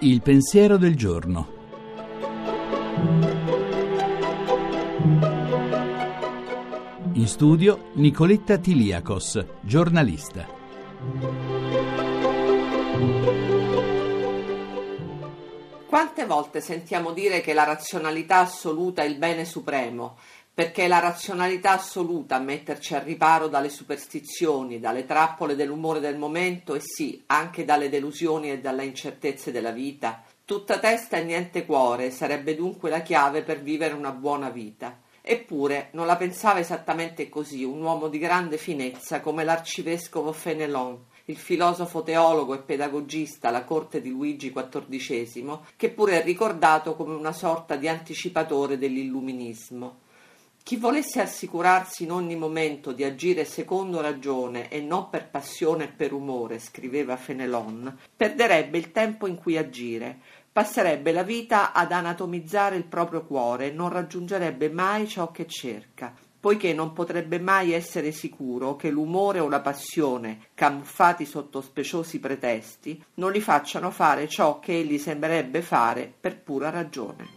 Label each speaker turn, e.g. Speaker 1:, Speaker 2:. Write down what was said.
Speaker 1: Il pensiero del giorno. In studio Nicoletta Tiliakos, giornalista.
Speaker 2: Quante volte sentiamo dire che la razionalità assoluta è il bene supremo, perché è la razionalità assoluta a metterci al riparo dalle superstizioni, dalle trappole dell'umore del momento e sì, anche dalle delusioni e dalle incertezze della vita? Tutta testa e niente cuore sarebbe dunque la chiave per vivere una buona vita. Eppure non la pensava esattamente così un uomo di grande finezza come l'arcivescovo Fenelon, il filosofo teologo e pedagogista alla corte di Luigi XIV, che pure è ricordato come una sorta di anticipatore dell'illuminismo. Chi volesse assicurarsi in ogni momento di agire secondo ragione e non per passione e per umore, scriveva Fenelon, perderebbe il tempo in cui agire, passerebbe la vita ad anatomizzare il proprio cuore e non raggiungerebbe mai ciò che cerca, poiché non potrebbe mai essere sicuro che l'umore o la passione, camuffati sotto speciosi pretesti, non gli facciano fare ciò che egli sembrerebbe fare per pura ragione.